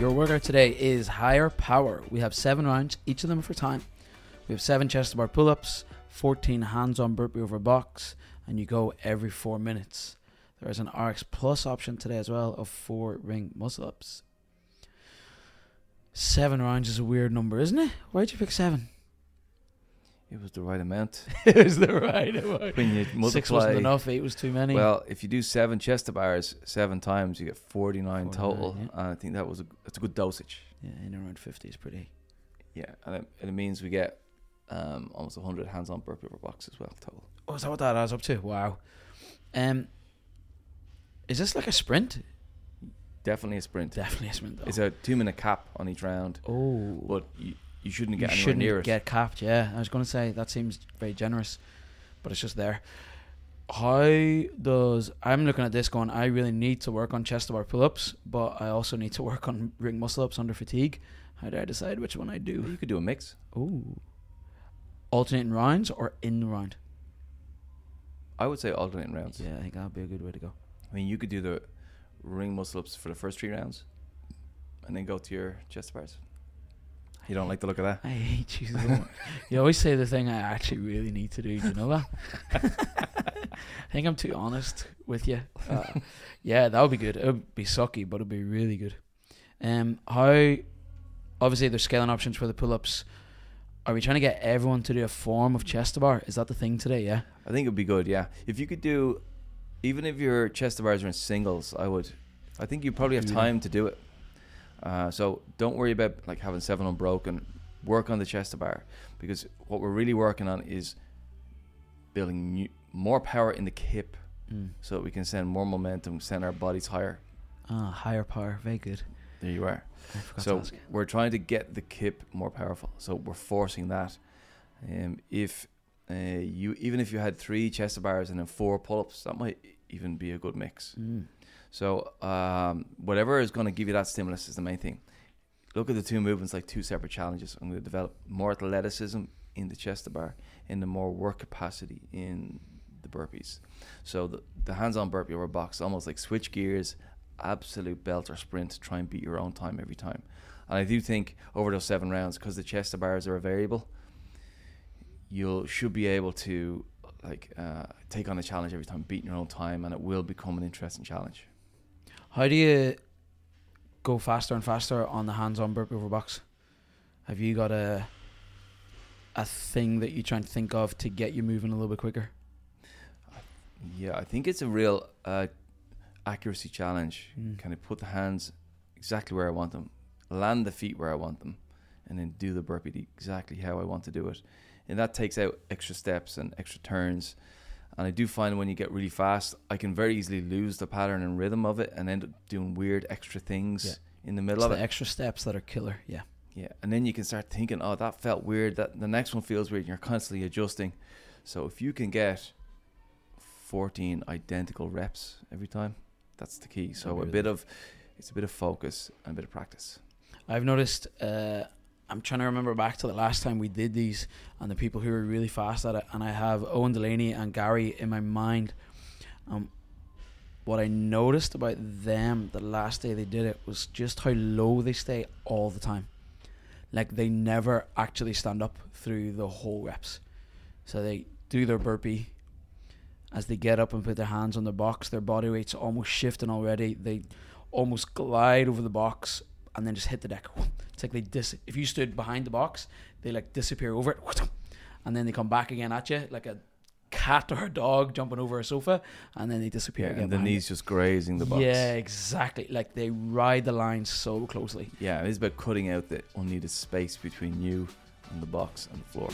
Your workout today is higher power. We have seven rounds, each of them for time. We have seven chest to bar pull ups, 14 hands on burpee over box, and you go every four minutes. There is an RX Plus option today as well of four ring muscle ups. Seven rounds is a weird number, isn't it? Why'd you pick seven? It was the right amount. it was the right amount. When you multiply, Six wasn't enough, eight was too many. well, if you do seven chest to bars seven times, you get 49, 49, total. yeah. And I think that was a, that's a good dosage. yeah, in around 50 is pretty. Yeah, and it, and it means we get um, almost 100 hands-on burpee over box as well total. Oh, is that what that adds up to? Wow. Um, is this like a sprint? Definitely a sprint. Definitely a sprint. Though. It's a two-minute cap on each round, oh, but you, you shouldn't you get anywhere shouldn't near it. get capped. Yeah, I was going to say that seems very generous, but it's just there. How does I'm looking at this going? I really need to work on chest to bar pull-ups, but I also need to work on ring muscle-ups under fatigue. How do I decide which one I do? you could do a mix. Oh, alternating rounds or in the round? I would say alternating rounds. Yeah, I think that'd be a good way to go. I mean, you could do the ring muscle-ups for the first three rounds, and then go to your chest bars. You don't like the look of that? I hate you so much. you always say the thing I actually really need to do. Do you know that? I think I'm too honest with you. Uh, yeah, that would be good. It would be sucky, but it'd be really good. Um, how? Obviously, there's scaling options for the pull-ups. Are we trying to get everyone to do a form of chest to bar? Is that the thing today? Yeah. I think it'd be good, yeah. If you could do, even if your chest to bars are in singles, I would. I think you probably have time to do it. Uh, so don't worry about like having seven unbroken. Work on the chest to bar because what we're really working on is building new, more power in the hip Mm. so that we can send more momentum, send our bodies higher. Ah, higher power. Very good. There you are. So we're trying to get the hip more powerful. So we're forcing that. Um, if uh, you even if you had three chest bars and then four pull-ups, that might even be a good mix. Mm. So um, whatever is going to give you that stimulus is the main thing. Look at the two movements like two separate challenges. I'm going to develop more athleticism in the chest to bar and the more work capacity in the burpees. So the, the hands-on burpee over box, almost like switch gears, absolute belt or sprint, try and beat your own time every time. And I do think over those seven rounds, because the chest to bars are a variable, you should be able to like uh, take on a challenge every time, beating your own time, and it will become an interesting challenge. How do you go faster and faster on the hands-on burpee over box? Have you got a a thing that you try and think of to get you moving a little bit quicker? Yeah, I think it's a real uh, accuracy challenge. Mm. Can I put the hands exactly where I want them, land the feet where I want them, and then do the burpee exactly how I want to do it? And that takes out extra steps and extra turns. And I do find when you get really fast, I can very easily lose the pattern and rhythm of it and end up doing weird extra things Yeah. in the It's middle of the it. extra steps that are killer. Yeah. Yeah, and then you can start thinking, oh, that felt weird. That the next one feels weird. And you're constantly adjusting. So if you can get 14 identical reps every time, that's the key. So a bit of, it's a bit of focus and a bit of practice. I've noticed. Uh, I'm trying to remember back to the last time we did these, and the people who were really fast at it. And I have Owen Delaney and Gary in my mind. Um, what I noticed about them the last day they did it was just how low they stay all the time. Like they never actually stand up through the whole reps. So they do their burpee. As they get up and put their hands on the box, their body weight's almost shifting already. They almost glide over the box and then just hit the deck. It's like they dis. If you stood behind the box, they like disappear over it, and then they come back again at you like a cat or a dog jumping over a sofa, and then they disappear again. and the knees just grazing the box. Yeah, exactly. Like they ride the line so closely. Yeah, it is about cutting out the unneeded space between you and the box and the floor.